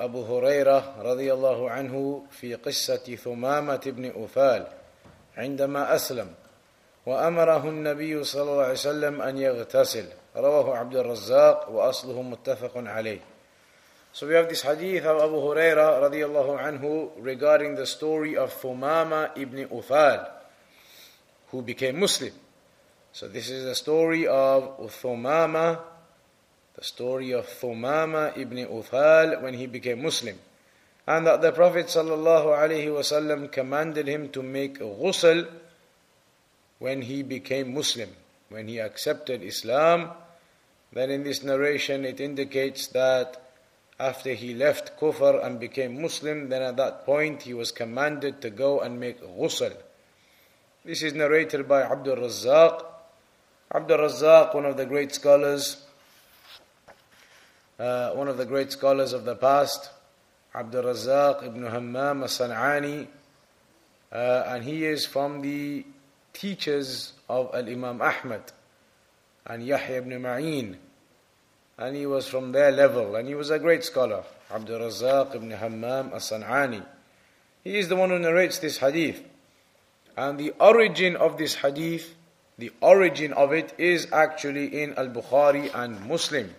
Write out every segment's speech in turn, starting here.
أبو هريرة رضي الله عنه في قصة ثمامة بن أثال عندما أسلم وأمره النبي صلى الله عليه وسلم أن يغتسل رواه عبد الرزاق وأصله متفق عليه So we have this hadith of Abu Huraira radiallahu anhu regarding the story of Thumama ibn Uthal who became Muslim. So this is the story of Thumama the story of Thumama ibn Uthal when he became Muslim. And that the Prophet ﷺ commanded him to make ghusl when he became Muslim, when he accepted Islam. Then in this narration it indicates that after he left Kufr and became Muslim, then at that point he was commanded to go and make ghusl. This is narrated by Abdul Razzaq. Abdul Razzaq, one of the great scholars, uh, one of the great scholars of the past, Abdul Razzaq ibn Hammam as-San'ani, uh, and he is from the teachers of Al-Imam Ahmad and Yahya ibn Ma'in, and he was from their level, and he was a great scholar, Abdul Razzaq ibn Hammam as-San'ani. He is the one who narrates this hadith. And the origin of this hadith, the origin of it is actually in Al-Bukhari and Muslim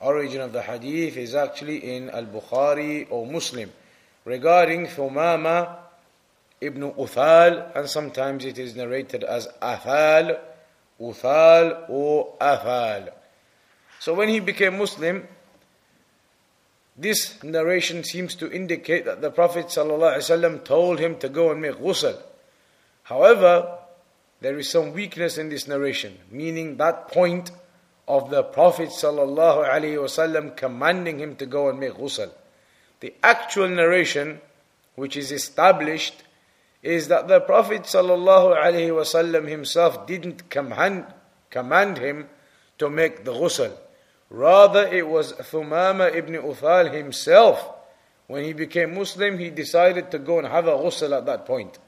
origin of the hadith is actually in Al Bukhari or Muslim regarding Thumama ibn Uthal, and sometimes it is narrated as Athal, Uthal, or Athal. So when he became Muslim, this narration seems to indicate that the Prophet ﷺ told him to go and make ghusl. However, there is some weakness in this narration, meaning that point of the Prophet ﷺ commanding him to go and make ghusl. The actual narration, which is established, is that the Prophet ﷺ himself didn't command, command him to make the ghusl. Rather, it was Thumama ibn Uthal himself. When he became Muslim, he decided to go and have a ghusl at that point.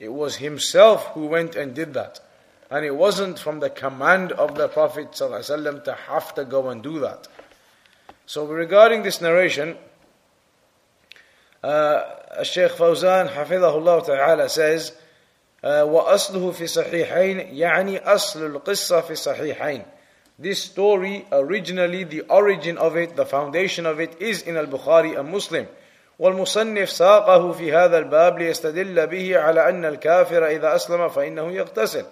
It was himself who went and did that. And it wasn't from the command of the Prophet ﷺ to have to go and do that. So regarding this narration, uh, Shaykh Fawzan حفظه ta'ala says, وأصله في صحيحين يعني أصل القصة في صحيحين. This story, originally the origin of it, the foundation of it is in Al-Bukhari and Muslim. والمصنف ساقه في هذا الباب ليستدل به على أن الكافر إذا أسلم فإنه يغتسل.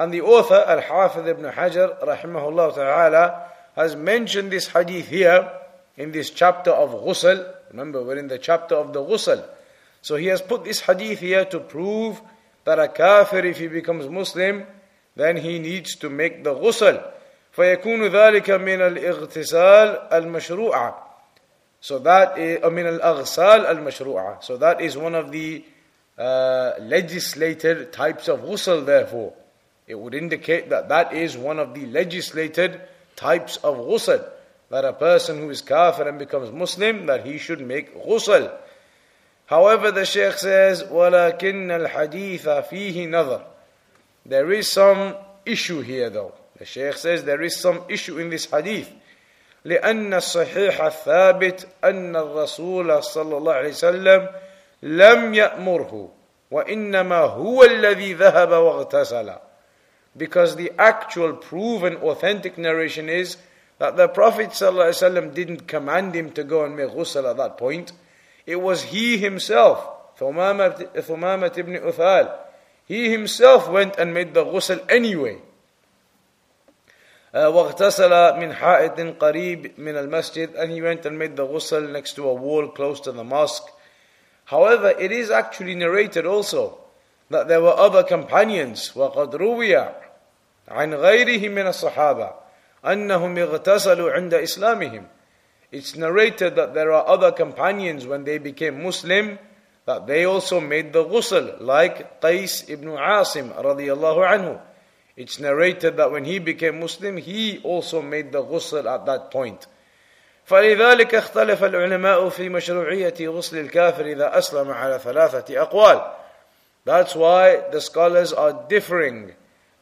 And the author, Al Hafidh ibn Hajar, rahimahullah ta'ala, has mentioned this hadith here in this chapter of ghusl. Remember, we're in the chapter of the ghusl. So he has put this hadith here to prove that a kafir, if he becomes Muslim, then he needs to make the ghusl. فيكون ذلك من الاغتسال المشروعة. So that is, من الأغسال المشروعة. So that is one of the uh, legislated types of ghusl therefore it would indicate that that is one of the legislated types of ghusl. That a person who is kafir and becomes Muslim, that he should make ghusl. However, the Shaykh says, وَلَكِنَّ الْحَدِيثَ فِيهِ نَظَرٌ There is some issue here though. The Shaykh says there is some issue in this hadith. لأن الصحيح الثابت أن الرسول صلى الله عليه وسلم لم يأمره وإنما هو الذي ذهب واغتسل because the actual proven authentic narration is that the Prophet ﷺ didn't command him to go and make ghusl at that point. It was he himself, Thumamah ibn Uthal. He himself went and made the ghusl anyway. واغتسل من حائط قريب من المسجد and he went and made the ghusl next to a wall close to the mosque. However, it is actually narrated also that there were other companions وقد روي عن غيرهم من الصحابة أنهم اغتسلوا عند إسلامهم It's narrated that there are other companions when they became Muslim that they also made the ghusl, like Qais ibn Asim radiallahu anhu. It's narrated that when he became Muslim, he also made the ghusl at that point. فلذلك اختلف العلماء في مشروعية غسل الكافر إذا أسلم على ثلاثة أقوال. That's why the scholars are differing.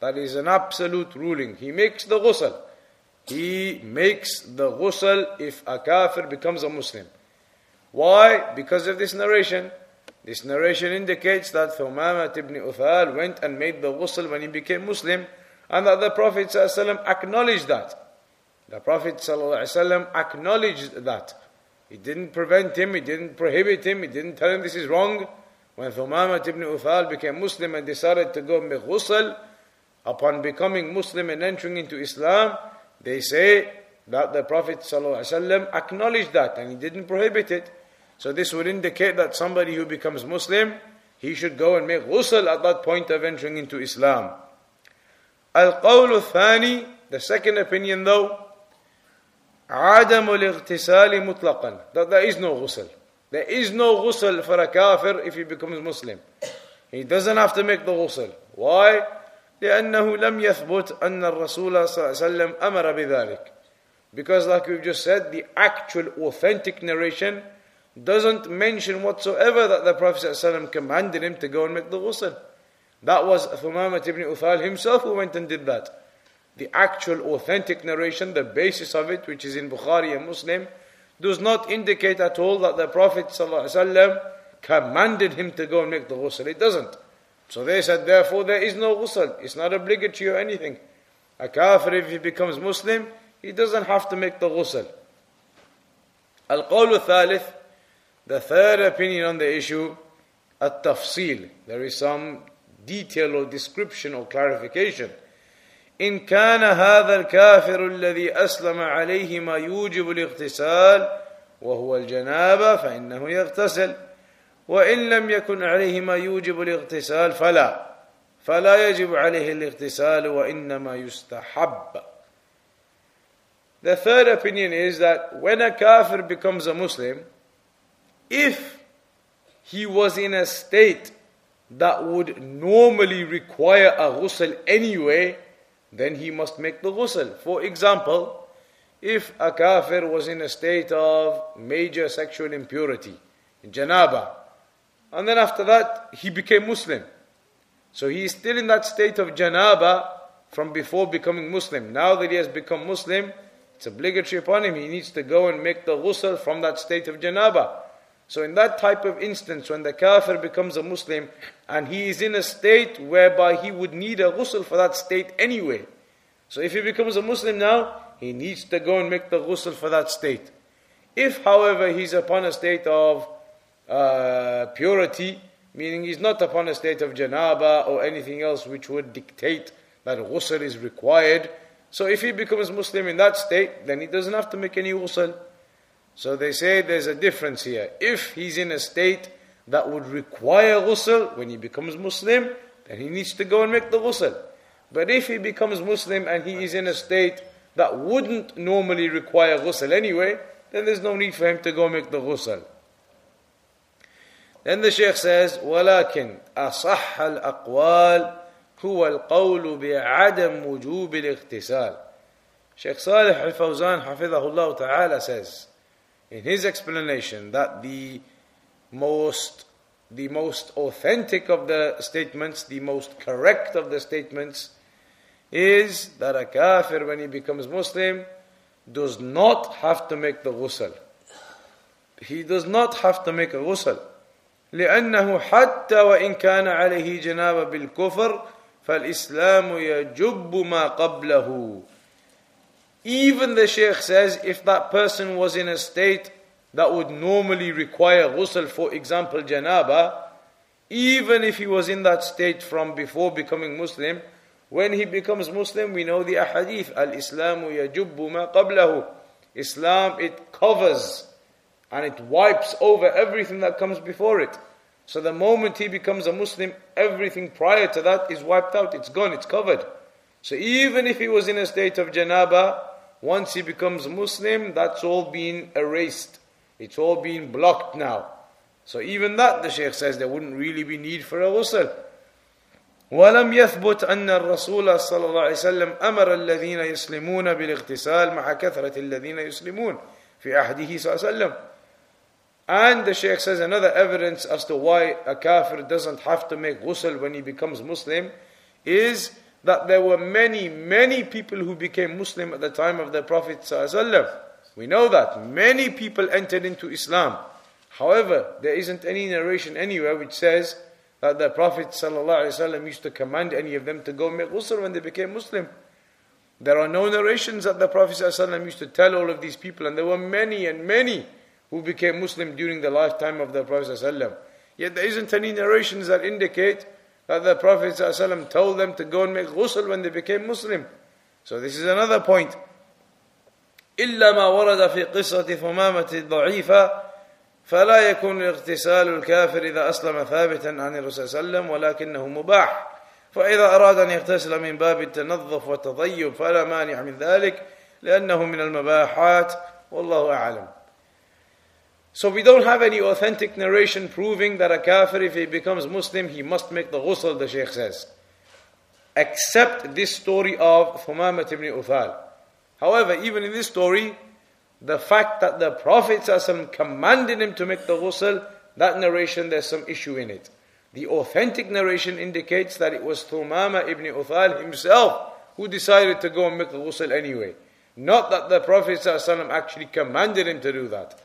That is an absolute ruling. He makes the ghusl. He makes the ghusl if a kafir becomes a Muslim. Why? Because of this narration. This narration indicates that Thumamat ibn Uthal went and made the ghusl when he became Muslim, and that the Prophet ﷺ acknowledged that. The Prophet ﷺ acknowledged that. He didn't prevent him, he didn't prohibit him, he didn't tell him this is wrong. When Thumamat ibn Uthal became Muslim and decided to go make ghusl, upon becoming Muslim and entering into Islam, they say that the Prophet ﷺ acknowledged that and he didn't prohibit it. So this would indicate that somebody who becomes Muslim, he should go and make ghusl at that point of entering into Islam. Al-Qawl thani the second opinion though, عدم الاغتسال مطلقا that there is no ghusl there is no ghusl for a kafir if he becomes Muslim he doesn't have to make the ghusl why لأنه لم يثبت أن الرسول صلى الله عليه وسلم أمر بذلك because like we've just said the actual authentic narration doesn't mention whatsoever that the Prophet ﷺ commanded him to go and make the ghusl that was Thumamat ibn Uthal himself who went and did that the actual authentic narration, the basis of it, which is in Bukhari and Muslim, does not indicate at all that the Prophet ﷺ commanded him to go and make the ghusl. It doesn't. So they said, therefore, there is no ghusl. It's not obligatory or anything. A kafir, if he becomes Muslim, he doesn't have to make the ghusl. Al-Qawl thalith, the third opinion on the issue, at-tafsil. There is some detail or description or clarification. إن كان هذا الكافر الذي أسلم عليه ما يوجب الاغتسال وهو الجنابة فإنه يغتسل وإن لم يكن عليه ما يوجب الاغتسال فلا فلا يجب عليه الاغتسال وإنما يستحب The third opinion is that when a kafir becomes a Muslim, if he was in a state that would normally require a ghusl anyway, then he must make the ghusl. For example, if a kafir was in a state of major sexual impurity, janaba, and then after that he became Muslim. So he is still in that state of janaba from before becoming Muslim. Now that he has become Muslim, it's obligatory upon him. He needs to go and make the ghusl from that state of janaba. So in that type of instance, when the kafir becomes a Muslim and he is in a state whereby he would need a ghusl for that state anyway. So if he becomes a Muslim now, he needs to go and make the ghusl for that state. If, however, he's upon a state of uh, purity, meaning he's not upon a state of janaba or anything else which would dictate that ghusl is required, so if he becomes Muslim in that state, then he doesn't have to make any ghusl. So they say there's a difference here. If he's in a state that would require ghusl when he becomes Muslim, then he needs to go and make the ghusl. But if he becomes Muslim and he is in a state that wouldn't normally require ghusl anyway, then there's no need for him to go make the ghusl. Then the Shaykh says, ولكن أصح الأقوال هو القول بعدم وجوب الاغتسال. Shaykh Salih al-Fawzan حفظه الله says, in his explanation that the most the most authentic of the statements, the most correct of the statements, is that a kafir, when he becomes Muslim, does not have to make the ghusl. He does not have to make a ghusl. لأنه حتى وإن كان عليه جنابة بالكفر فالإسلام يجب ما قبله even the Sheikh says if that person was in a state that would normally require ghusl, for example, janaba, even if he was in that state from before becoming Muslim, when he becomes Muslim, we know the ahadith, al-Islamu yajubbu ma qablahu. Islam, it covers and it wipes over everything that comes before it. So the moment he becomes a Muslim, everything prior to that is wiped out, it's gone, it's covered. So even if he was in a state of janaba, once he becomes Muslim, that's all been erased. It's all been blocked now. So even that, the Shaykh says, there wouldn't really be need for a ghusl. ولم يثبت أن الرسول صلى الله عليه وسلم أمر الذين يسلمون بالاغتسال مع كثرة الذين يسلمون في عهده صلى الله عليه وسلم and the Shaykh says another evidence as to why a kafir doesn't have to make ghusl when he becomes Muslim is that there were many, many people who became Muslim at the time of the Prophet. We know that. Many people entered into Islam. However, there isn't any narration anywhere which says that the Prophet used to command any of them to go make ghusl when they became Muslim. There are no narrations that the Prophet used to tell all of these people, and there were many and many who became Muslim during the lifetime of the Prophet ﷺ. Yet there isn't any narrations that indicate that the Prophet ﷺ told them to go and make ghusl when they became Muslim. So this is another point. إلا ما ورد في قصة ثمامة الضعيفة فلا يكون اغتسال الكافر إذا أسلم ثابتا عن الرسول صلى الله عليه وسلم ولكنه مباح فإذا أراد أن يغتسل من باب التنظف والتطيب فلا مانع من ذلك لأنه من المباحات والله أعلم so we don't have any authentic narration proving that a kafir, if he becomes Muslim, he must make the ghusl, the Shaykh says. Except this story of Thumamat ibn Uthal. However, even in this story, the fact that the Prophet commanded him to make the ghusl, that narration, there's some issue in it. The authentic narration indicates that it was Thumama ibn Uthal himself who decided to go and make the ghusl anyway. Not that the Prophet actually commanded him to do that.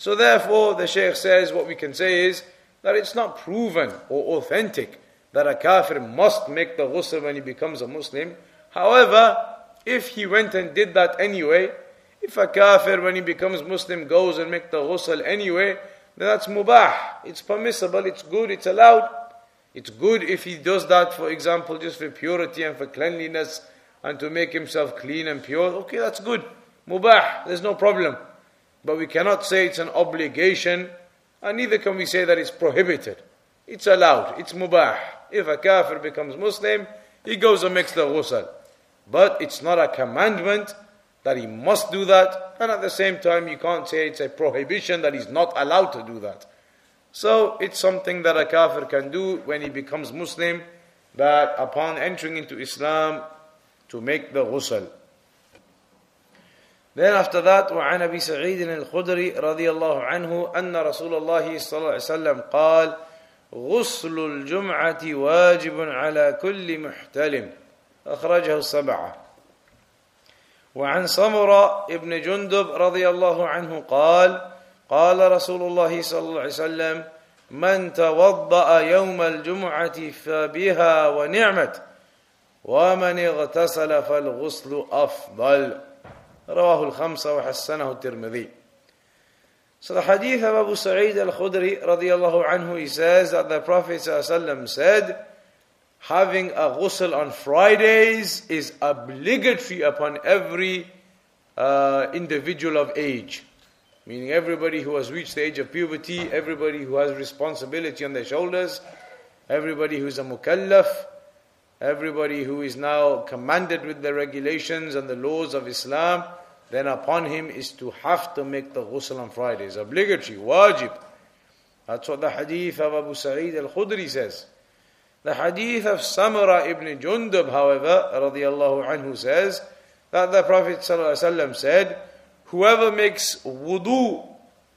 So therefore, the Shaykh says what we can say is that it's not proven or authentic that a kafir must make the ghusl when he becomes a Muslim. However, if he went and did that anyway, if a kafir when he becomes Muslim goes and make the ghusl anyway, then that's mubah. It's permissible, it's good, it's allowed. It's good if he does that, for example, just for purity and for cleanliness and to make himself clean and pure. Okay, that's good. Mubah, there's no problem. But we cannot say it's an obligation, and neither can we say that it's prohibited. It's allowed, it's mubah. If a kafir becomes Muslim, he goes and makes the ghusl. But it's not a commandment that he must do that, and at the same time, you can't say it's a prohibition that he's not allowed to do that. So it's something that a kafir can do when he becomes Muslim, that upon entering into Islam, to make the ghusl. Then after that, وعن أبي سعيد الخدري رضي الله عنه أن رسول الله صلى الله عليه وسلم قال غسل الجمعة واجب على كل محتلم. أخرجه السبعة. وعن سمرة ابن جندب رضي الله عنه قال قال رسول الله صلى الله عليه وسلم من توضأ يوم الجمعة فبها ونعمت ومن اغتسل فالغسل أفضل. رواه الخمسة وحسنه الترمذي So the hadith of Abu Sa'id al-Khudri radiallahu anhu, he says that the Prophet said, having a ghusl on Fridays is obligatory upon every uh, individual of age. Meaning everybody who has reached the age of puberty, everybody who has responsibility on their shoulders, everybody who is a mukallaf, everybody who is now commanded with the regulations and the laws of Islam, then upon him is to have to make the ghusl on Fridays. Obligatory, wajib. That's what the hadith of Abu Sa'id al-Khudri says. The hadith of Samara ibn Jundub, however, radiallahu anhu says that the Prophet ﷺ said, whoever makes wudu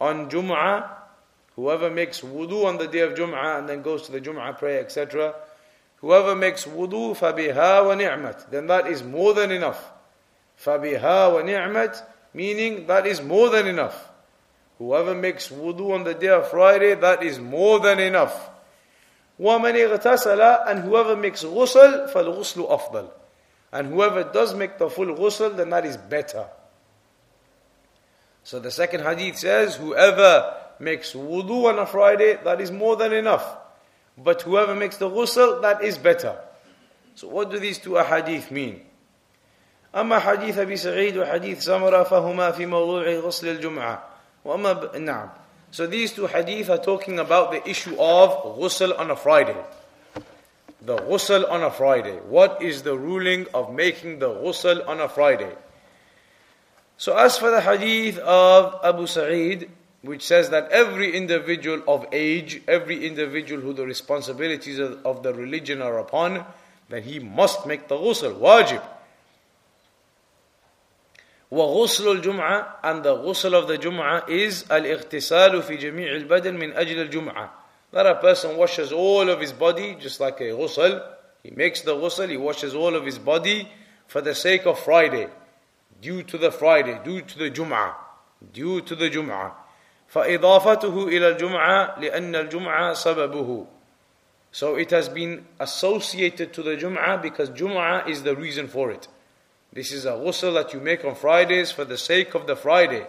on Jum'ah, whoever makes wudu on the day of Jum'ah and then goes to the Jum'ah prayer, etc., whoever makes wudu فَبِهَا وَنِعْمَةً then that is more than enough. فَبِهَا وَنِعْمَةٍ meaning that is more than enough. Whoever makes wudu on the day of Friday, that is more than enough. وَمَنْ اغْتَسَلَ and whoever makes ghusl, فَالْغُسْلُ أَفْضَلُ and whoever does make the full ghusl, then that is better. So the second hadith says, whoever makes wudu on a Friday, that is more than enough. But whoever makes the ghusl, that is better. So what do these two ahadith mean? أما حديث أبي سعيد وحديث سمرة فهما في موضوع غسل الجمعة وأما ب... نعم So these two hadith are talking about the issue of ghusl on a Friday. The ghusl on a Friday. What is the ruling of making the ghusl on a Friday? So as for the hadith of Abu Sa'id, which says that every individual of age, every individual who the responsibilities of, of the religion are upon, then he must make the ghusl, wajib. وغسل الجمعة and the ghusl of the Jum'ah is الاغتسال في جميع البدن من أجل الجمعة that a person washes all of his body just like a ghusl he makes the ghusl he washes all of his body for the sake of Friday due to the Friday due to the Jum'ah due to the Jum'ah فإضافته إلى الجمعة لأن الجمعة سببه so it has been associated to the Jum'ah because Jum'ah is the reason for it this is a ghusl that you make on Fridays for the sake of the Friday,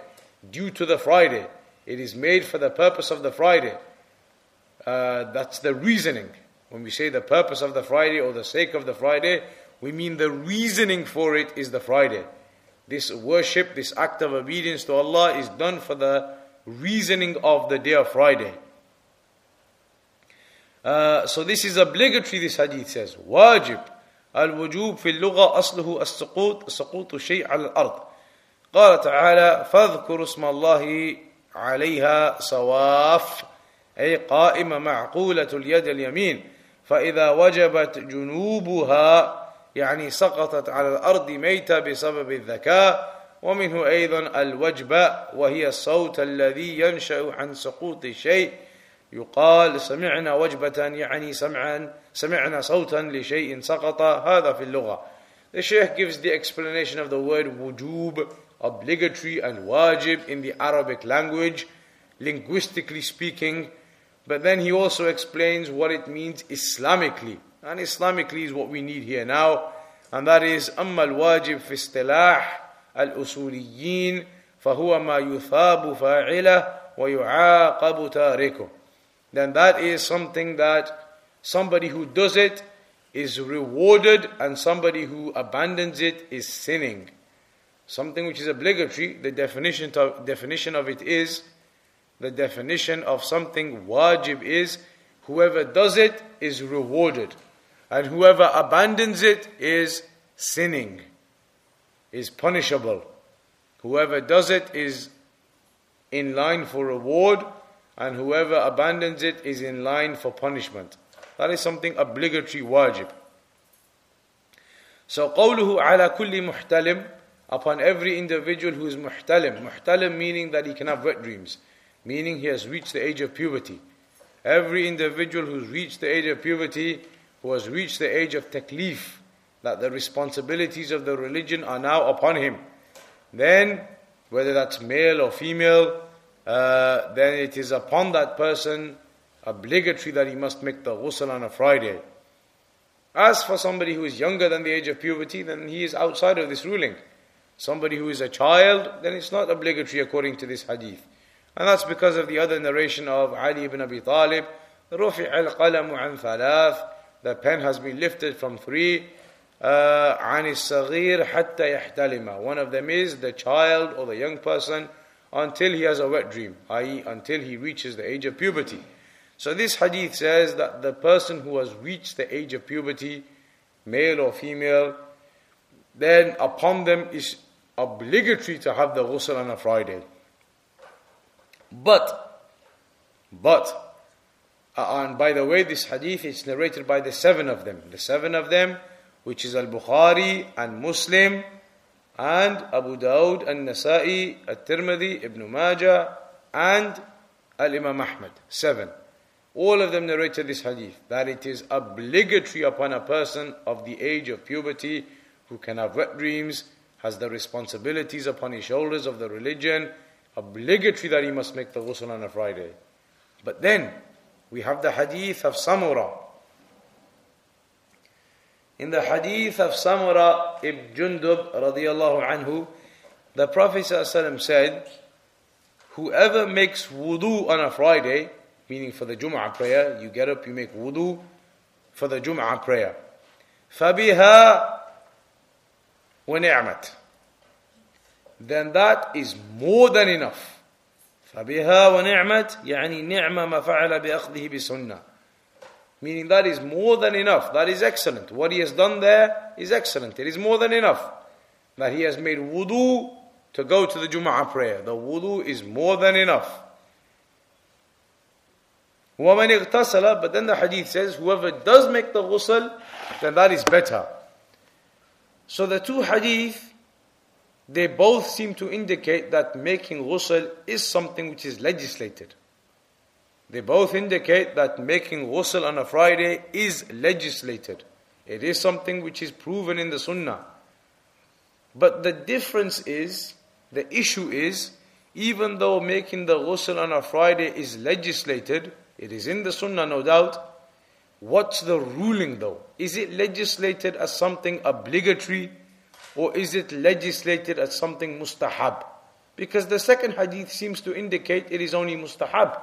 due to the Friday. It is made for the purpose of the Friday. Uh, that's the reasoning. When we say the purpose of the Friday or the sake of the Friday, we mean the reasoning for it is the Friday. This worship, this act of obedience to Allah is done for the reasoning of the day of Friday. Uh, so this is obligatory, this hadith says. Wajib. الوجوب في اللغة أصله السقوط سقوط الشيء على الأرض. قال تعالى فاذكر اسم الله عليها صواف أي قائمة معقولة اليد اليمين. فإذا وجبت جنوبها يعني سقطت على الأرض ميتة بسبب الذكاء ومنه أيضا الوجبة وهي الصوت الذي ينشأ عن سقوط الشيء يقال سمعنا وجبة يعني سمعا سمعنا صوتا لشيء سقط هذا في اللغة The Shaykh gives the explanation of the word wujub, obligatory and wajib in the Arabic language, linguistically speaking, but then he also explains what it means Islamically. And Islamically is what we need here now, and that is أما الواجب في اصطلاح الأصوليين فهو ما يثاب فاعله ويعاقب تاركه then that is something that somebody who does it is rewarded and somebody who abandons it is sinning. Something which is obligatory, the definition of, definition of it is, the definition of something wajib is, whoever does it is rewarded. And whoever abandons it is sinning, is punishable. Whoever does it is in line for reward, and whoever abandons it is in line for punishment. That is something obligatory, wajib. So قوله على كل محتلم upon every individual who is muhtalim. Muhtalim meaning that he can have wet dreams, meaning he has reached the age of puberty. Every individual who's reached the age of puberty, who has reached the age of taklif, that the responsibilities of the religion are now upon him. Then, whether that's male or female, uh, then it is upon that person obligatory that he must make the ghusl on a Friday. As for somebody who is younger than the age of puberty, then he is outside of this ruling. Somebody who is a child, then it's not obligatory according to this hadith. And that's because of the other narration of Ali ibn Abi Talib, رفع القلم عن ثلاث, the pen has been lifted from three, uh, عن الصغير حتى يحتلم. One of them is the child or the young person until he has a wet dream, i.e., until he reaches the age of puberty. So, this hadith says that the person who has reached the age of puberty, male or female, then upon them is obligatory to have the ghusl on a Friday. But, but, uh, and by the way, this hadith is narrated by the seven of them. The seven of them, which is Al Bukhari and Muslim and Abu Dawud and Nasa'i, At Tirmidhi, Ibn Majah, and Al Imam Ahmad. Seven. All of them narrated this hadith that it is obligatory upon a person of the age of puberty who can have wet dreams, has the responsibilities upon his shoulders of the religion, obligatory that he must make the ghusl on a Friday. But then we have the hadith of Samura in the hadith of Samura ibn Jundub radiallahu anhu, the Prophet said whoever makes wudu on a Friday, meaning for the Jum'ah prayer, you get up, you make wudu for the Jum'ah prayer. فَبِهَا وَنِعْمَتْ Then that is more than enough. فَبِهَا وَنِعْمَتْ يعني نعمة ما فعل بأخذه بسنة Meaning that is more than enough. That is excellent. What he has done there is excellent. It is more than enough. That he has made wudu to go to the Jum'ah prayer. The wudu is more than enough. وَمَنْ اغْتَسَلَ But then the hadith says, whoever does make the ghusl, then that is better. So the two hadith, they both seem to indicate that making ghusl is something which is legislated. They both indicate that making ghusl on a Friday is legislated. It is something which is proven in the Sunnah. But the difference is, the issue is, even though making the ghusl on a Friday is legislated, it is in the Sunnah no doubt, what's the ruling though? Is it legislated as something obligatory or is it legislated as something mustahab? Because the second hadith seems to indicate it is only mustahab.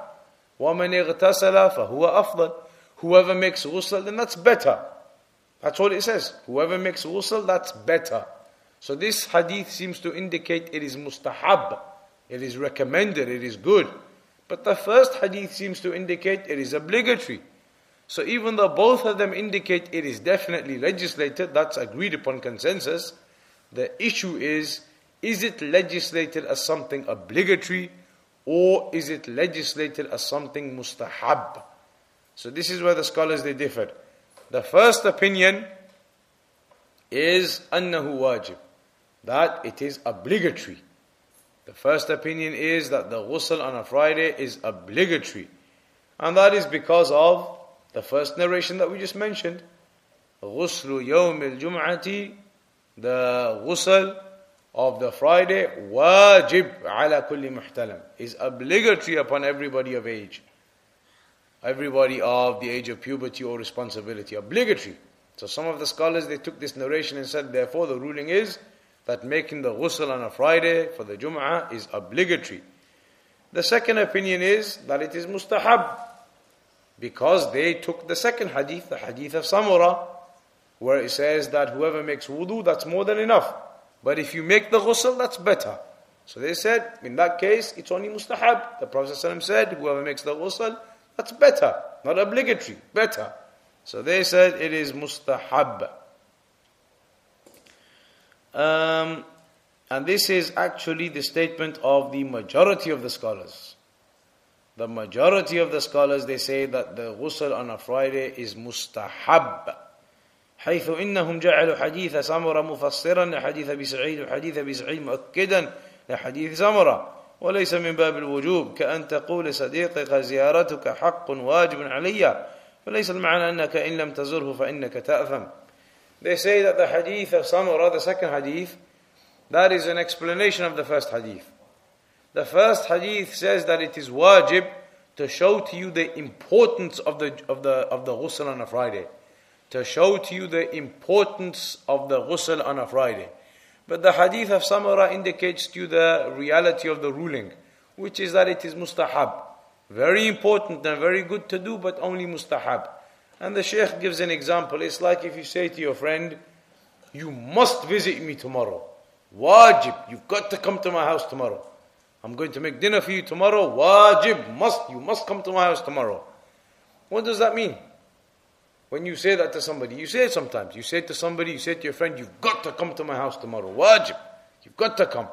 وَمَنْ اغْتَسَلَ فَهُوَ أَفْضَلُ Whoever makes ghusl, then that's better. That's all it says. Whoever makes ghusl, that's better. So this hadith seems to indicate it is mustahab, it is recommended, it is good. But the first hadith seems to indicate it is obligatory. So even though both of them indicate it is definitely legislated, that's agreed upon consensus, the issue is is it legislated as something obligatory or is it legislated as something mustahab? So this is where the scholars they differed. The first opinion is annahu wajib that it is obligatory. The first opinion is that the ghusl on a Friday is obligatory. And that is because of the first narration that we just mentioned. غسل يوم الجمعة the ghusl of the Friday wajib ala kulli muhtalam is obligatory upon everybody of age. Everybody of the age of puberty or responsibility. Obligatory. So some of the scholars they took this narration and said therefore the ruling is that making the ghusl on a Friday for the Jum'ah is obligatory. The second opinion is that it is mustahab because they took the second hadith, the hadith of Samura, where it says that whoever makes wudu, that's more than enough. But if you make the ghusl, that's better. So they said, in that case, it's only mustahab. The Prophet ﷺ said, whoever makes the ghusl, that's better, not obligatory, better. So they said it is mustahab. Um, and this is actually the statement of the majority of the scholars. The majority of the scholars they say that the ghusl on a Friday is mustahab. حيث إنهم جعلوا حديث سمرة مفسرا لحديث أبي سعيد وحديث أبي سعيد مؤكدا لحديث سمرة وليس من باب الوجوب كأن تقول صديقك زيارتك حق واجب علي فليس المعنى أنك إن لم تزره فإنك تأثم They say that the hadith of Samura, the second hadith, that is an explanation of the first hadith. The first hadith says that it is wajib to show to you the importance of the of the of the ghusl on a Friday. To show to you the importance of the ghusl on a Friday. But the hadith of Samura indicates to you the reality of the ruling, which is that it is mustahab. Very important and very good to do, but only mustahab. And the Sheikh gives an example. It's like if you say to your friend, You must visit me tomorrow. Wajib, you've got to come to my house tomorrow. I'm going to make dinner for you tomorrow. Wajib, must, you must come to my house tomorrow. What does that mean? When you say that to somebody, you say it sometimes. You say it to somebody, you say to your friend, You've got to come to my house tomorrow. Wajib, you've got to come.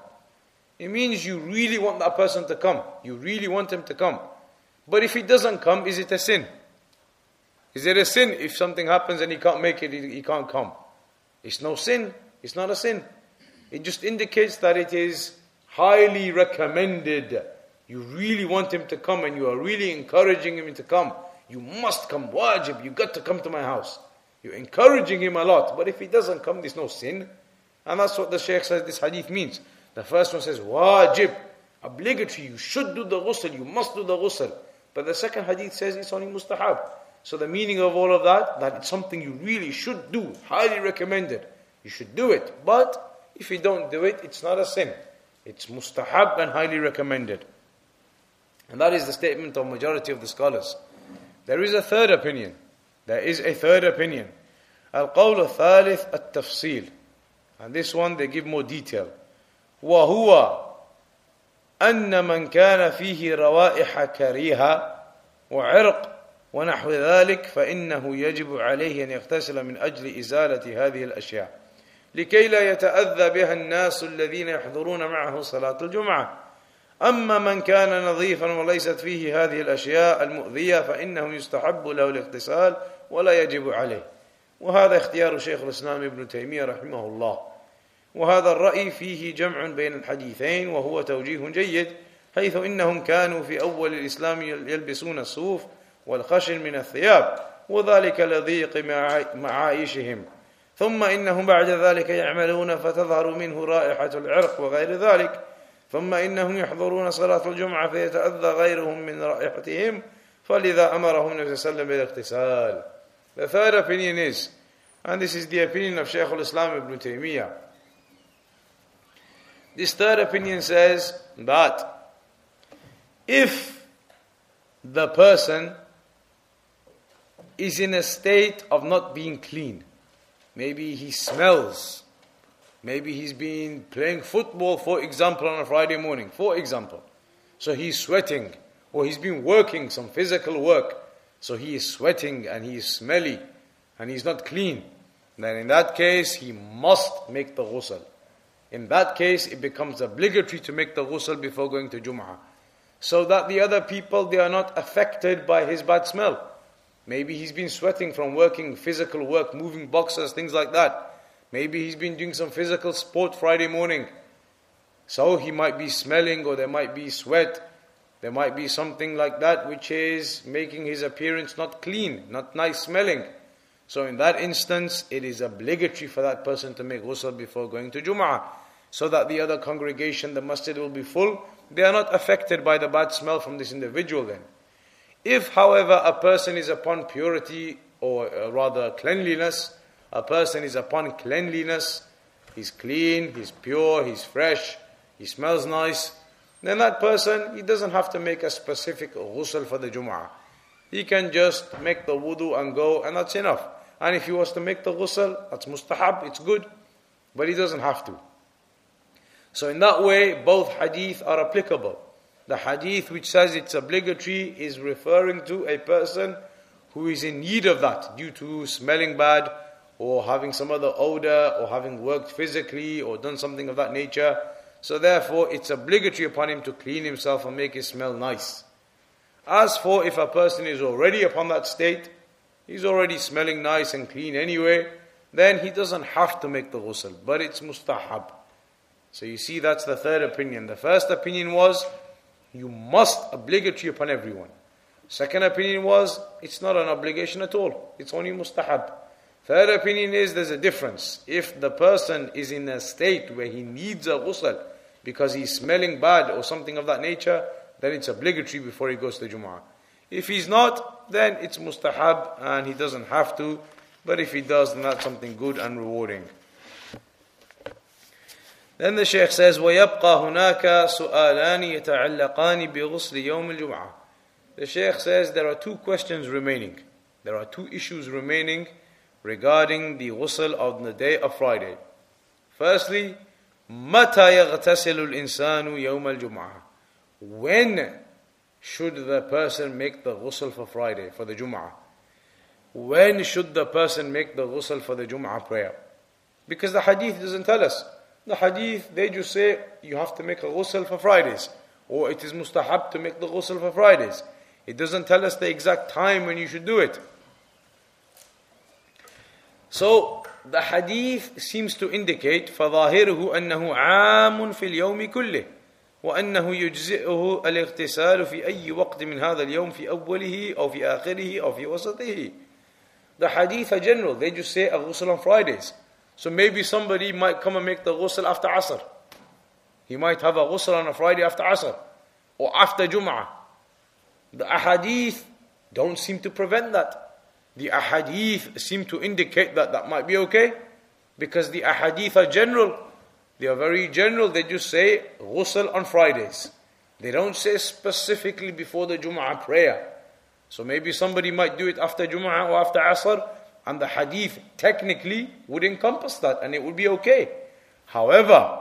It means you really want that person to come. You really want him to come. But if he doesn't come, is it a sin? Is it a sin if something happens and he can't make it, he, he can't come? It's no sin. It's not a sin. It just indicates that it is highly recommended. You really want him to come and you are really encouraging him to come. You must come, wajib, you got to come to my house. You're encouraging him a lot, but if he doesn't come, there's no sin. And that's what the Shaykh says this hadith means. The first one says, wajib, obligatory, you should do the ghusl, you must do the ghusl. But the second hadith says it's only mustahab. So the meaning of all of that, that it's something you really should do, highly recommended. You should do it. But if you don't do it, it's not a sin. It's mustahab and highly recommended. And that is the statement of majority of the scholars. There is a third opinion. There is a third opinion. القول الثالث التفصيل. And this one they give more detail. وهو أن من كان فيه روائح كريهة وعرق ونحو ذلك فإنه يجب عليه أن يغتسل من أجل إزالة هذه الأشياء. لكي لا يتأذى بها الناس الذين يحضرون معه صلاة الجمعة. أما من كان نظيفا وليست فيه هذه الأشياء المؤذية فإنه يستحب له الاغتسال ولا يجب عليه. وهذا اختيار شيخ الإسلام ابن تيمية رحمه الله. وهذا الرأي فيه جمع بين الحديثين وهو توجيه جيد حيث إنهم كانوا في أول الإسلام يلبسون الصوف والخشن من الثياب وذلك لضيق معايشهم. ثم إنهم بعد ذلك يعملون فتظهر منه رائحة العرق وغير ذلك. ثم إنهم يحضرون صلاة الجمعة فيتأذى غيرهم من رائحتهم. فلذا أمرهم النبي صلى الله عليه وسلم بالاغتسال. The third opinion is, and this is the opinion of Shaykh al-Islam ibn Taymiyyah, this third opinion says that if the person is in a state of not being clean, maybe he smells, maybe he's been playing football, for example, on a Friday morning, for example, so he's sweating, or he's been working some physical work, so he is sweating and he is smelly and he's not clean, then in that case he must make the ghusl. In that case, it becomes obligatory to make the ghusl before going to Jum'ah. So that the other people, they are not affected by his bad smell. Maybe he's been sweating from working physical work, moving boxes, things like that. Maybe he's been doing some physical sport Friday morning. So he might be smelling or there might be sweat. There might be something like that which is making his appearance not clean, not nice smelling. So in that instance, it is obligatory for that person to make ghusl before going to Jum'ah so that the other congregation, the masjid will be full. They are not affected by the bad smell from this individual then. If, however, a person is upon purity or uh, rather cleanliness, a person is upon cleanliness, he's clean, he's pure, he's fresh, he smells nice, then that person, he doesn't have to make a specific ghusl for the Jum'ah. He can just make the wudu and go, and that's enough. And if he was to make the ghusl, that's mustahab, it's good, but he doesn't have to. So in that way, both hadith are applicable. The hadith which says it's obligatory is referring to a person who is in need of that due to smelling bad or having some other odor or having worked physically or done something of that nature. So therefore, it's obligatory upon him to clean himself and make it smell nice. As for if a person is already upon that state, he's already smelling nice and clean anyway, then he doesn't have to make the ghusl, but it's mustahab. So you see, that's the third opinion. The first opinion was you must obligatory upon everyone. Second opinion was it's not an obligation at all, it's only mustahab. Third opinion is there's a difference. If the person is in a state where he needs a ghusl because he's smelling bad or something of that nature, then it's obligatory before he goes to Jum'ah. If he's not, then it's mustahab and he doesn't have to. But if he does, then that's something good and rewarding. Then the Shaykh says, وَيَبْقَى هُنَاكَ سُؤَالَانِ يَتَعَلَّقَانِ بِغُسْلِ يَوْمِ الْجُمْعَةِ The Shaykh says there are two questions remaining. There are two issues remaining regarding the ghusl of the day of Friday. Firstly, متى يغتسل الإنسان يوم الجمعة When should the person make the ghusl for Friday, for the Jum'ah? When should the person make the ghusl for the Jum'ah prayer? Because the hadith doesn't tell us. The hadith, they just say you have to make a ghusl for Fridays, or it is mustahab to make the ghusl for Fridays. It doesn't tell us the exact time when you should do it. So, the hadith seems to indicate فظاهره أنه عام في اليوم كله وأنه يجزئه الاغتسال في أي وقت من هذا اليوم في أوله أو في آخره أو في وسطه. The hadith are general, they just say a ghusl on Fridays. So maybe somebody might come and make the ghusl after Asr. He might have a ghusl on a Friday after Asr or after Jum'ah. The ahadith don't seem to prevent that. The ahadith seem to indicate that that might be okay because the ahadith are general. They are very general. They just say ghusl on Fridays. They don't say specifically before the Jum'ah prayer. So maybe somebody might do it after Jum'ah or after Asr, and the hadith technically would encompass that and it would be okay. However,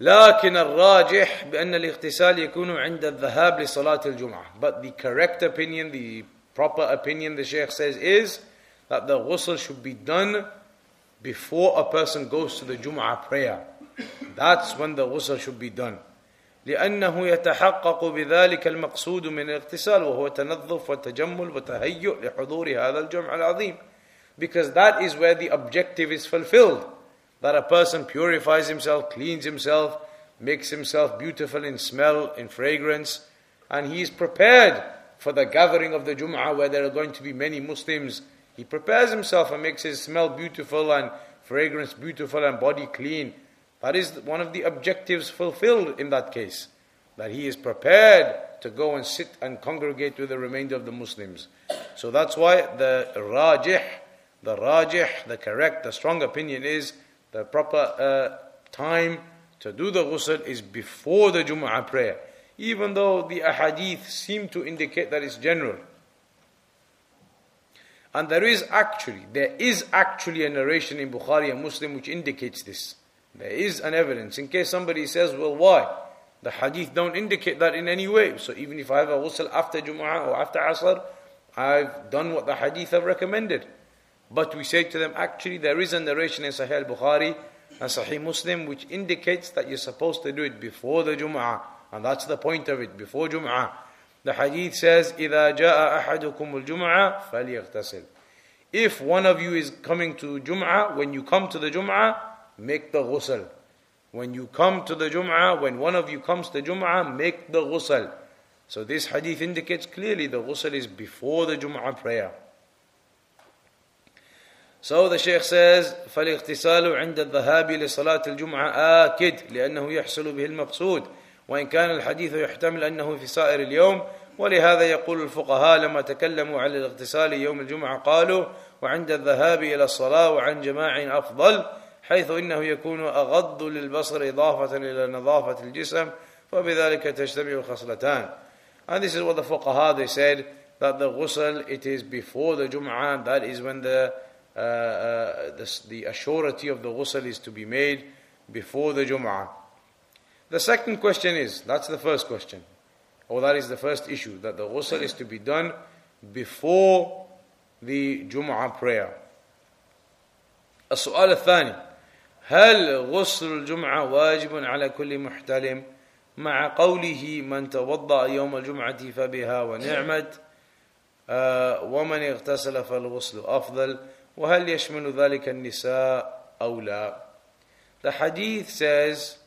لكن الراجح بأن الاغتسال يكون عند الذهاب لصلاة الجمعة. But the correct opinion, the proper opinion, the Shaykh says is that the ghusl should be done before a person goes to the Jum'ah prayer. That's when the ghusl should be done. لأنه يتحقق بذلك المقصود من الاغتسال وهو تنظف وتجمل وتهيؤ لحضور هذا الجمع العظيم. Because that is where the objective is fulfilled. That a person purifies himself, cleans himself, makes himself beautiful in smell, in fragrance, and he is prepared for the gathering of the Jum'ah where there are going to be many Muslims. He prepares himself and makes his smell beautiful and fragrance beautiful and body clean. That is one of the objectives fulfilled in that case. That he is prepared to go and sit and congregate with the remainder of the Muslims. So that's why the rajih, the rajih, the correct, the strong opinion is the proper uh, time to do the ghusl is before the Jumu'ah prayer. Even though the ahadith seem to indicate that it's general. And there is actually, there is actually a narration in Bukhari and Muslim which indicates this. There is an evidence. In case somebody says, well, why? The hadith don't indicate that in any way. So even if I have a ghusl after Jumu'ah or after Asr, I've done what the hadith have recommended. But we say to them, actually, there is a narration in Sahih Bukhari and Sahih Muslim which indicates that you're supposed to do it before the Jum'ah. And that's the point of it, before Jum'ah. The hadith says, إِذَا جَاءَ أَحَدُكُمُ الْجُمْعَةِ فَلْيَغْتَسِلْ If one of you is coming to Jum'ah, when you come to the Jum'ah, make the ghusl. When you come to the Jum'ah, when one of you comes to Jum'ah, make the ghusl. So this hadith indicates clearly the ghusl is before the Jum'ah prayer. So the Shaykh says, فالاغتسال عند الذهاب لصلاة الجمعة آكد لأنه يحصل به المقصود وإن كان الحديث يحتمل أنه في سائر اليوم ولهذا يقول الفقهاء لما تكلموا على الاغتسال يوم الجمعة قالوا وعند الذهاب إلى الصلاة وعن جماع أفضل حيث إنه يكون أغض للبصر إضافة إلى نظافة الجسم فبذلك تجتمع الخصلتان And this is what the fuqaha they said that the ghusl it is before the Jum'ah that is when the uh, uh, the, the assurity of the ghusl is to be made before the Jum'ah. The second question is, that's the first question, or that is the first issue, that the ghusl is to be done before the Jum'ah prayer. السؤال الثاني هل غسل الجمعة واجب على كل محتلم مع قوله من توضأ يوم الجمعة فبها ونعمت ومن اغتسل فالغسل أفضل وهل يشمل ذلك النساء أو لا The hadith says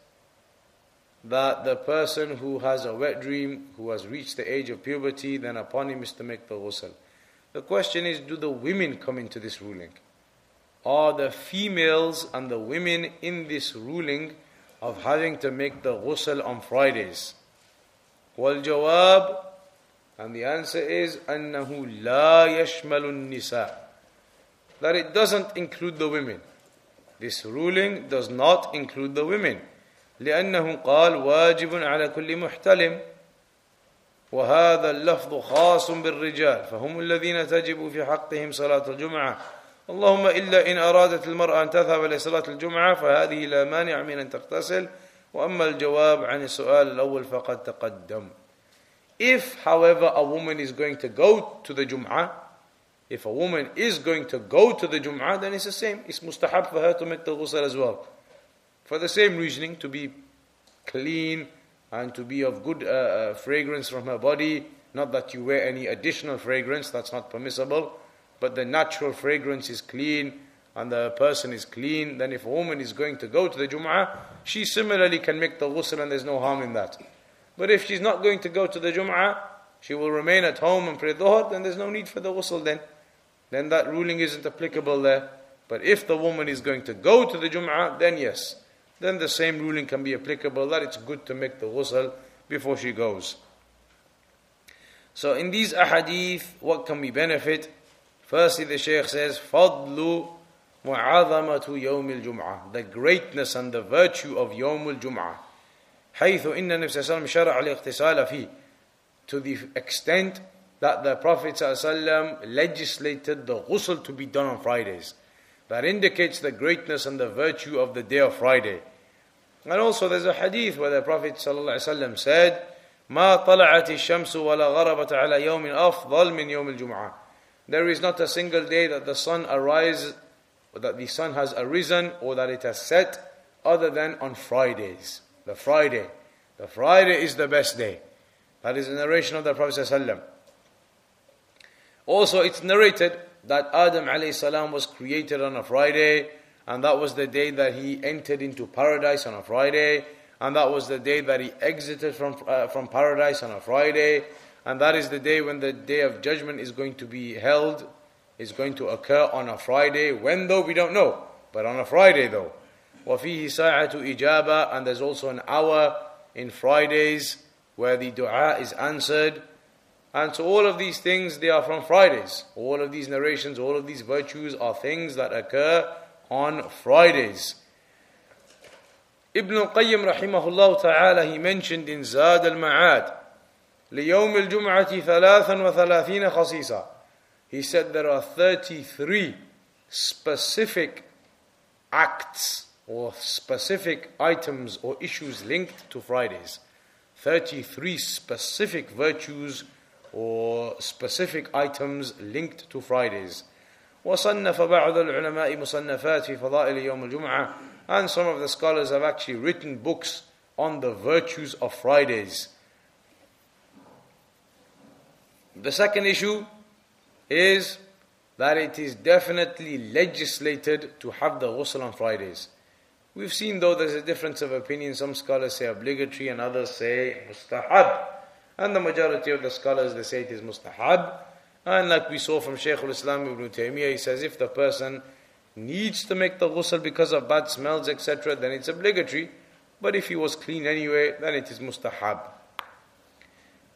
that the person who has a wet dream, who has reached the age of puberty, then upon him is to make the ghusl. The question is, do the women come into this ruling? Are the females and the women in this ruling of having to make the ghusl on Fridays? والجواب and the answer is أنه لا يشمل النساء that it doesn't include the women. This ruling does not include the women. لأنه قال واجب على كل محتلم وهذا اللفظ خاص بالرجال فهم الذين تجب في حقهم صلاة الجمعة اللهم إلا إن أرادت المرأة أن تذهب لصلاة الجمعة فهذه لا مانع من أن تغتسل وأما الجواب عن السؤال الأول فقد تقدم If however a woman is going to go to the Jum'ah if a woman is going to go to the Jum'ah, then it's the same. It's mustahab for her to make the ghusl as well. For the same reasoning, to be clean and to be of good uh, uh, fragrance from her body. Not that you wear any additional fragrance, that's not permissible. But the natural fragrance is clean and the person is clean. Then if a woman is going to go to the Jum'ah, she similarly can make the ghusl and there's no harm in that. But if she's not going to go to the Jum'ah, she will remain at home and pray dhuhr, then there's no need for the ghusl then then that ruling isn't applicable there. But if the woman is going to go to the Jum'ah, then yes. Then the same ruling can be applicable that it's good to make the ghusl before she goes. So in these ahadith, what can we benefit? Firstly, the Shaykh says, فَضْلُ مُعَظَمَةُ يَوْمِ الْجُمْعَةِ The greatness and the virtue of يوم الجمعة. حيث إن النبي صلى الله عليه وسلم شرع الاغتسال فيه to the extent that the Prophet ﷺ legislated the ghusl to be done on Fridays. That indicates the greatness and the virtue of the day of Friday. And also there's a hadith where the Prophet ﷺ said, ما طلعت الشمس ولا غربت على يوم أفضل من يوم الجمعة. there is not a single day that the sun arises, or that the sun has arisen, or that it has set, other than on Fridays. The Friday. The Friday is the best day. That is the narration of the Prophet ﷺ. Also, it's narrated that Adam salam was created on a Friday, and that was the day that he entered into paradise on a Friday, and that was the day that he exited from, uh, from paradise on a Friday, and that is the day when the day of judgment is going to be held, is going to occur on a Friday. When though, we don't know, but on a Friday though. وَفِيهِ سَاعَةُ إِجَابَةً And there's also an hour in Fridays where the dua is answered. And so all of these things, they are from Fridays. All of these narrations, all of these virtues are things that occur on Fridays. Ibn al-Qayyim rahimahullah ta'ala, he mentioned in Zad al-Ma'ad, ليوم الجمعة ثلاثا وثلاثين خصيصة. He said there are 33 specific acts or specific items or issues linked to Fridays. 33 specific virtues or specific items linked to Fridays. وصنف بعض العلماء مصنفات في فضائل يوم الجمعة and some of the scholars have actually written books on the virtues of Fridays. The second issue is that it is definitely legislated to have the ghusl on Fridays. We've seen though there's a difference of opinion. Some scholars say obligatory and others say mustahab. And the majority of the scholars they say it is mustahab. And like we saw from Shaykh al-Islam ibn Taymiyyah, he says if the person needs to make the ghusl because of bad smells, etc., then it's obligatory. But if he was clean anyway, then it is mustahab.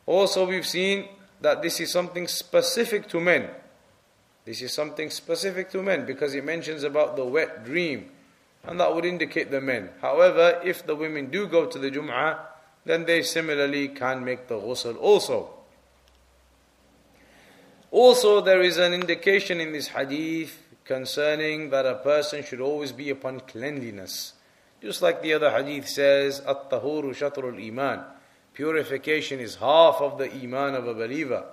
Also, we've seen that this is something specific to men. This is something specific to men because he mentions about the wet dream and that would indicate the men. However, if the women do go to the Jum'ah, then they similarly can make the ghusl also. Also, there is an indication in this hadith concerning that a person should always be upon cleanliness. Just like the other hadith says, At-tahuru shatrul iman. Purification is half of the iman of a believer.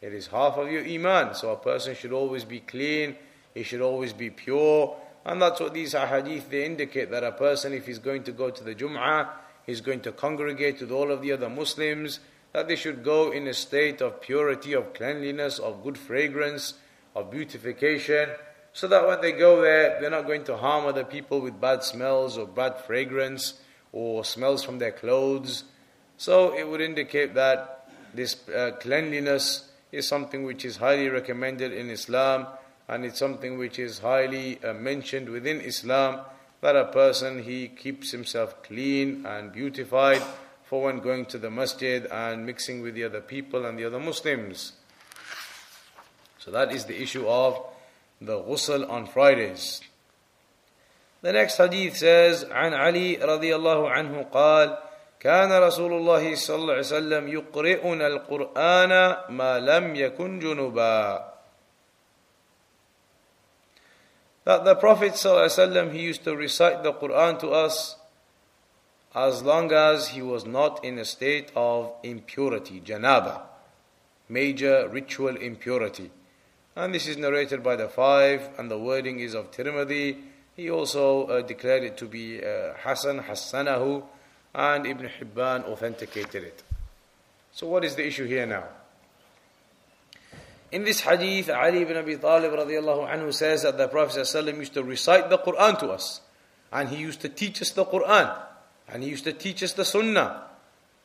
It is half of your iman. So a person should always be clean, he should always be pure, and that's what these hadith they indicate that a person, if he's going to go to the Jum'ah, he's going to congregate with all of the other Muslims, that they should go in a state of purity, of cleanliness, of good fragrance, of beautification, so that when they go there, they're not going to harm other people with bad smells or bad fragrance or smells from their clothes. So it would indicate that this uh, cleanliness is something which is highly recommended in Islam and it's something which is highly uh, mentioned within Islam that a person he keeps himself clean and beautified for when going to the masjid and mixing with the other people and the other Muslims. So that is the issue of the ghusl on Fridays. The next hadith says عن علي رضي الله عنه قال كان رسول الله صلى الله عليه وسلم يقرئنا القرآن ما لم يكن جنبا that the Prophet ﷺ, he used to recite the Quran to us as long as he was not in a state of impurity, janaba, major ritual impurity. And this is narrated by the five, and the wording is of Tirmidhi. He also uh, declared it to be uh, Hasan, Hassanahu, and Ibn Hibban authenticated it. So, what is the issue here now? In this hadith, Ali ibn Abi Talib radiallahu anhu says that the Prophet ﷺ used to recite the Quran to us. And he used to teach us the Quran. And he used to teach us the Sunnah.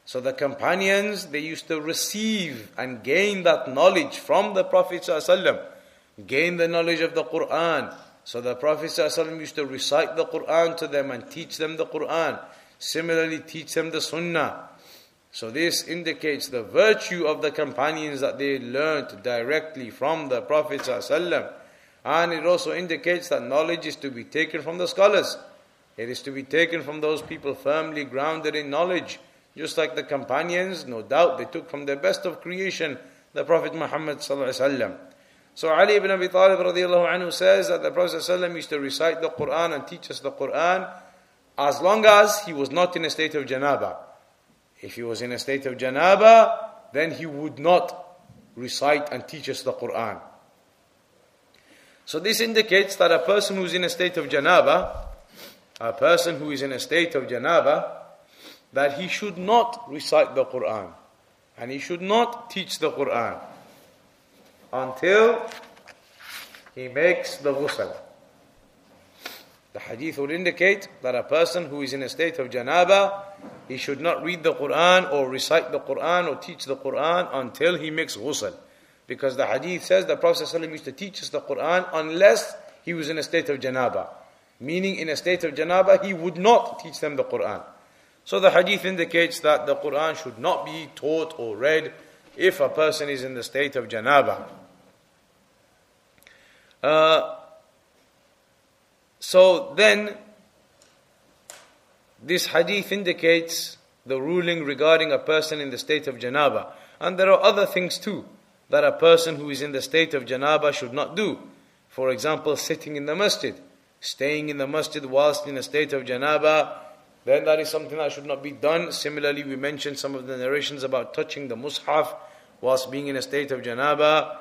So the companions, they used to receive and gain that knowledge from the Prophet ﷺ. Gain the knowledge of the Quran. So the Prophet ﷺ used to recite the Quran to them and teach them the Quran. Similarly, teach them the Sunnah. So this indicates the virtue of the companions that they learnt directly from the Prophet. And it also indicates that knowledge is to be taken from the scholars. It is to be taken from those people firmly grounded in knowledge, just like the companions, no doubt they took from the best of creation, the Prophet Muhammad So Ali ibn Abi Talib anhu says that the Prophet used to recite the Quran and teach us the Quran as long as he was not in a state of janaba. If he was in a state of janaba, then he would not recite and teach us the Quran. So this indicates that a person who is in a state of janaba, a person who is in a state of janaba, that he should not recite the Quran and he should not teach the Quran until he makes the ghusl. The hadith will indicate that a person who is in a state of janaba, he should not read the Quran or recite the Quran or teach the Quran until he makes ghusl. Because the hadith says the Prophet ﷺ used to teach us the Quran unless he was in a state of janaba. Meaning, in a state of janaba, he would not teach them the Quran. So the hadith indicates that the Quran should not be taught or read if a person is in the state of janaba. Uh, so then, this hadith indicates the ruling regarding a person in the state of janaba. And there are other things too that a person who is in the state of janaba should not do. For example, sitting in the masjid, staying in the masjid whilst in a state of janaba, then that is something that should not be done. Similarly, we mentioned some of the narrations about touching the mushaf whilst being in a state of janaba,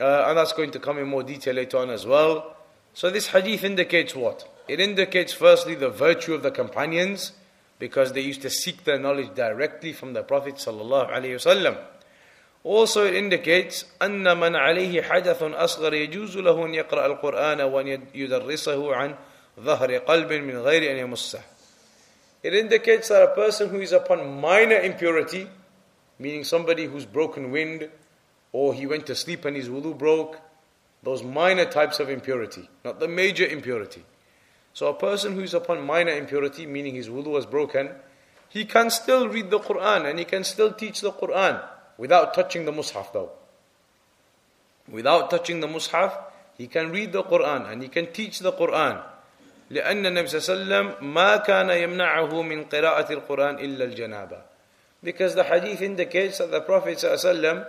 uh, and that's going to come in more detail later on as well. So this hadith indicates what? It indicates firstly the virtue of the companions because they used to seek their knowledge directly from the Prophet sallallahu alaihi wasallam. Also it indicates أن من عليه حدث أصغر يجوز له أن يقرأ القرآن وأن يدرسه عن ظهر قلب من غير أن يمسه. It indicates that a person who is upon minor impurity, meaning somebody who's broken wind, or he went to sleep and his wudu broke, those minor types of impurity, not the major impurity. So a person who is upon minor impurity, meaning his wudu was broken, he can still read the Quran and he can still teach the Quran without touching the mushaf though. Without touching the mushaf, he can read the Quran and he can teach the Quran. لأن النبي صلى الله عليه وسلم ما كان يمنعه من قراءة القرآن إلا الجنابة. Because the hadith indicates that the Prophet صلى الله عليه وسلم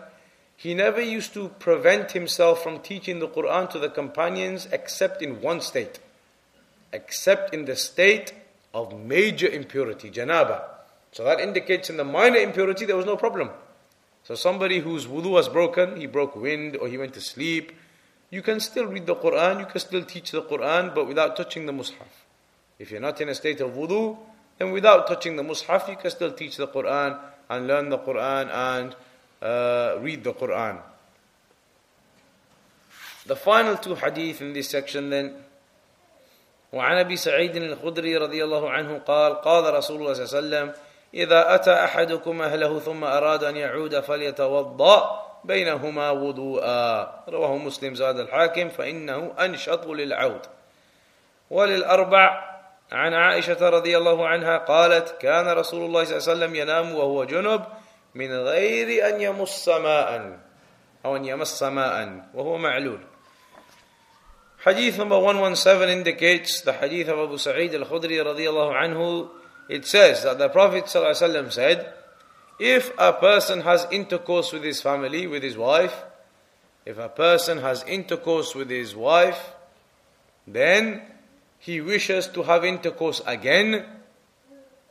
he never used to prevent himself from teaching the Quran to the companions except in one state. Except in the state of major impurity, janaba. So that indicates in the minor impurity there was no problem. So somebody whose wudu was broken, he broke wind or he went to sleep, you can still read the Quran, you can still teach the Quran, but without touching the mushaf. If you're not in a state of wudu, then without touching the mushaf, you can still teach the Quran and learn the Quran and uh, read the Quran. The final two hadith in this section then. وعن أبي سعيد الخدري رضي الله عنه قال قال رسول الله صلى الله عليه وسلم إذا أتى أحدكم أهله ثم أراد أن يعود فليتوضأ بينهما وضوءا. رواه مسلم زاد الحاكم فإنه أنشط للعود. وللأربع عن عائشة رضي الله عنها قالت كان رسول الله صلى الله عليه وسلم ينام وهو جنب من غير أن يمص ماء أو أن يمص ماء وهو معلول Hadith number 117 indicates the hadith of Abu Sa'id al-Khudri radiyallahu anhu. It says that the Prophet ﷺ said, if a person has intercourse with his family, with his wife, if a person has intercourse with his wife, then he wishes to have intercourse again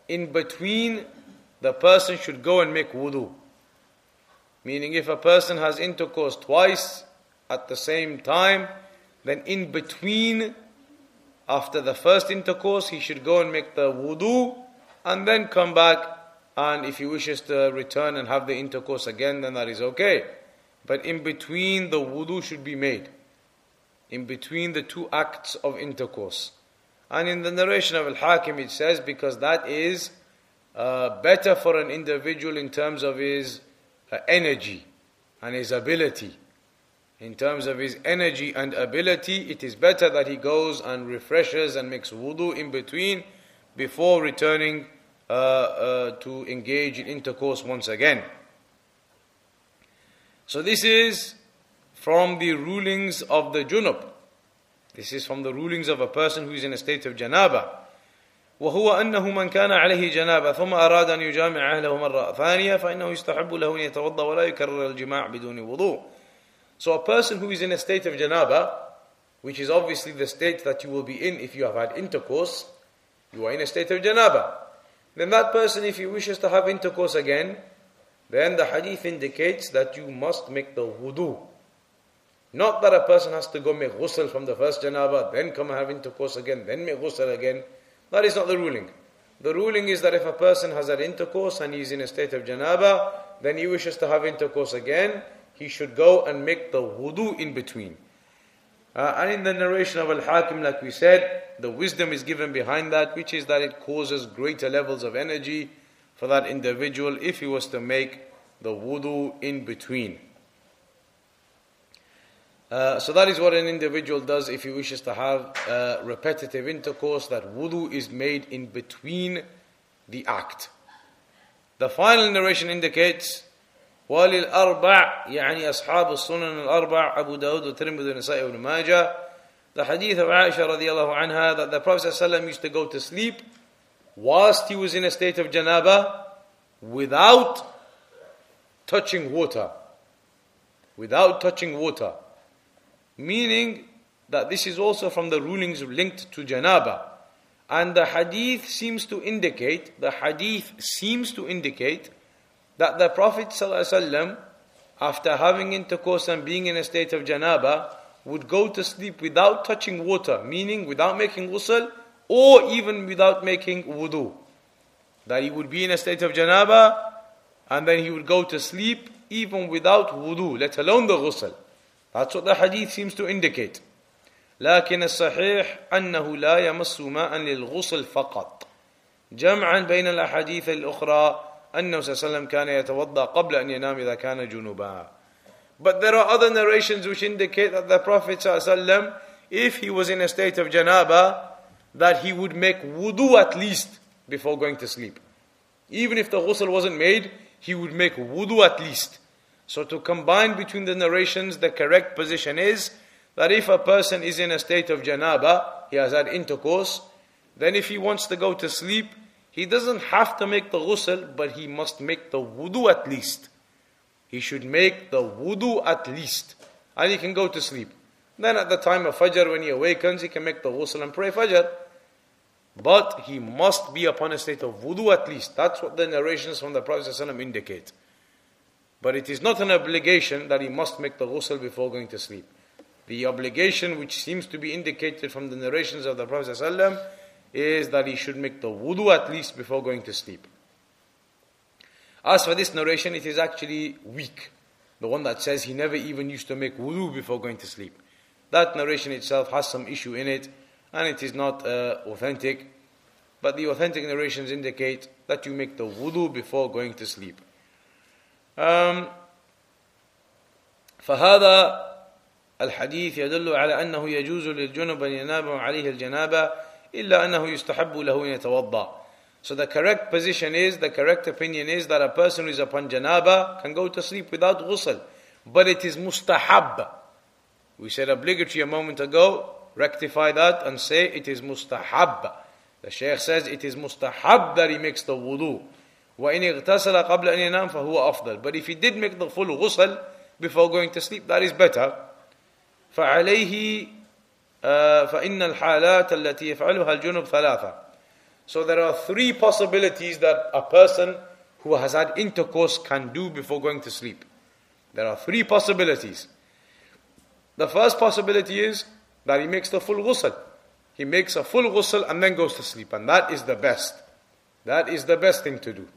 in between the person should go and make wudu. Meaning, if a person has intercourse twice at the same time, then in between, after the first intercourse, he should go and make the wudu and then come back. And if he wishes to return and have the intercourse again, then that is okay. But in between, the wudu should be made. In between the two acts of intercourse. And in the narration of Al Hakim, it says, because that is uh, better for an individual in terms of his uh, energy and his ability. In terms of his energy and ability, it is better that he goes and refreshes and makes wudu in between before returning uh, uh to engage in intercourse once again. So, this is from the rulings of the junub. This is from the rulings of a person who is in a state of janaba. وهو أنه من كان عليه جنابة ثم أراد أن يجامع أهله مرة ثانية فإنه يستحب له أن يتوضأ ولا يكرر الجماع بدون وضوء So a person who is in a state of janaba, which is obviously the state that you will be in if you have had intercourse, you are in a state of janaba. Then that person, if he wishes to have intercourse again, then the hadith indicates that you must make the wudu. Not that a person has to go make ghusl from the first janaba, then come and have intercourse again, then make ghusl again. That is not the ruling. The ruling is that if a person has had intercourse and he is in a state of janaba, then he wishes to have intercourse again, he should go and make the wudu in between. Uh, and in the narration of Al Hakim, like we said, the wisdom is given behind that, which is that it causes greater levels of energy for that individual if he was to make the wudu in between. Uh, so that is what an individual does if he wishes to have uh, repetitive intercourse, that wudu is made in between the act. The final narration indicates وللأربع يعني أصحاب السنن الأربع أبو داود والترمذي والنسائي وابن ماجه The hadith of Aisha radiallahu anha that the Prophet ﷺ used to go to sleep whilst he was in a state of janaba without touching water. Without touching water. Meaning that this is also from the rulings linked to janaba. And the hadith seems to indicate, the hadith seems to indicate that the Prophet ﷺ, after having intercourse and being in a state of janaba, would go to sleep without touching water, meaning without making ghusl or even without making wudu. That he would be in a state of janaba and then he would go to sleep even without wudu, let alone the ghusl. That's what the hadith seems to indicate. لكن الصحيح أنه لا يمس ماء للغسل فقط جمعا بين الأحاديث الأخرى أنه صلى الله عليه وسلم كان يتوضأ قبل أن ينام إذا كان جنوبا But there are other narrations which indicate that the Prophet ﷺ, if he was in a state of janaba, that he would make wudu at least before going to sleep. Even if the ghusl wasn't made, he would make wudu at least. So to combine between the narrations, the correct position is that if a person is in a state of janaba, he has had intercourse, then if he wants to go to sleep, he doesn't have to make the ghusl, but he must make the wudu at least. He should make the wudu at least. And he can go to sleep. Then at the time of Fajr, when he awakens, he can make the ghusl and pray Fajr. But he must be upon a state of wudu at least. That's what the narrations from the Prophet ﷺ indicate. But it is not an obligation that he must make the ghusl before going to sleep. The obligation which seems to be indicated from the narrations of the Prophet ﷺ is that he should make the wudu at least before going to sleep. As for this narration, it is actually weak. The one that says he never even used to make wudu before going to sleep. That narration itself has some issue in it, and it is not uh, authentic. But the authentic narrations indicate that you make the wudu before going to sleep. Um, فهذا الحديث يدل على أنه يجوز للجنب أن ينام عليه الجنابة إلا أنه يستحب له أن يتوضأ So the correct position is, the correct opinion is that a person who is upon janaba can go to sleep without ghusl. But it is mustahab. We said obligatory a moment ago, rectify that and say it is mustahab. The Shaykh says it is mustahab that he makes the wudu. وإن اغتسل قبل أن ينام فهو أفضل. But if he did make the full ghusl before going to sleep, that is better. فعليه فإن الحالات التي يفعلها الجنوب ثلاثة. So there are three possibilities that a person who has had intercourse can do before going to sleep. There are three possibilities. The first possibility is that he makes the full ghusl. He makes a full ghusl and then goes to sleep, and that is the best. That is the best thing to do.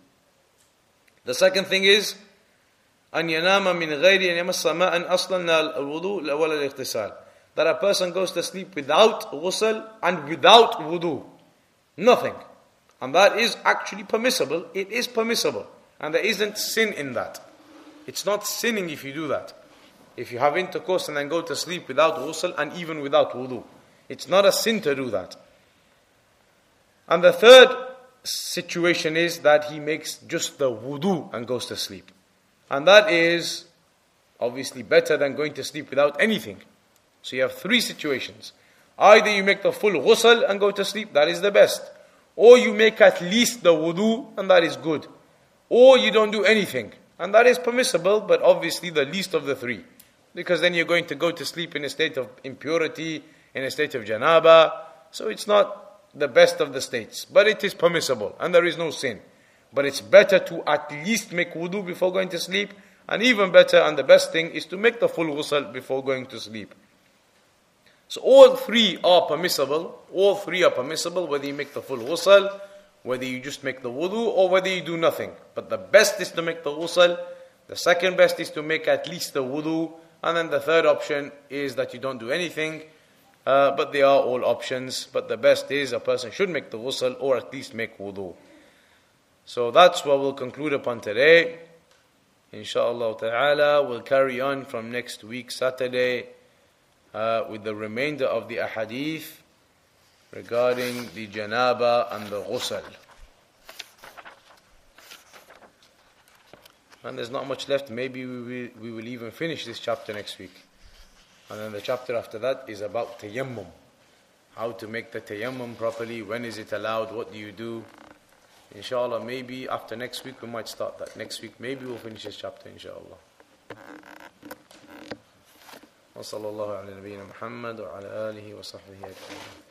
The second thing is أن ينام من غير أن يمس ماء أصلا الوضوء ولا الاغتسال that a person goes to sleep without ghusl and without wudu. Nothing. And that is actually permissible. It is permissible. And there isn't sin in that. It's not sinning if you do that. If you have intercourse and then go to sleep without ghusl and even without wudu. It's not a sin to do that. And the third situation is that he makes just the wudu and goes to sleep. And that is obviously better than going to sleep without anything. So you have three situations. Either you make the full ghusl and go to sleep, that is the best. Or you make at least the wudu, and that is good. Or you don't do anything, and that is permissible, but obviously the least of the three. Because then you're going to go to sleep in a state of impurity, in a state of janaba. So it's not the best of the states, but it is permissible, and there is no sin. But it's better to at least make wudu before going to sleep, and even better and the best thing is to make the full ghusl before going to sleep. So all three are permissible. All three are permissible, whether you make the full ghusl, whether you just make the wudu, or whether you do nothing. But the best is to make the ghusl. The second best is to make at least the wudu. And then the third option is that you don't do anything. Uh, but they are all options. But the best is a person should make the ghusl or at least make wudu. So that's what we'll conclude upon today. Inshallah ta'ala, we'll carry on from next week, Saturday uh, with the remainder of the ahadith regarding the janaba and the ghusl. And there's not much left. Maybe we will, we will even finish this chapter next week. And then the chapter after that is about tayammum. How to make the tayammum properly, when is it allowed, what do you do. Inshallah, maybe after next week we might start that. Next week, maybe we'll finish this chapter, inshallah. وصلى الله على نبينا محمد وعلى آله وصحبه أجمعين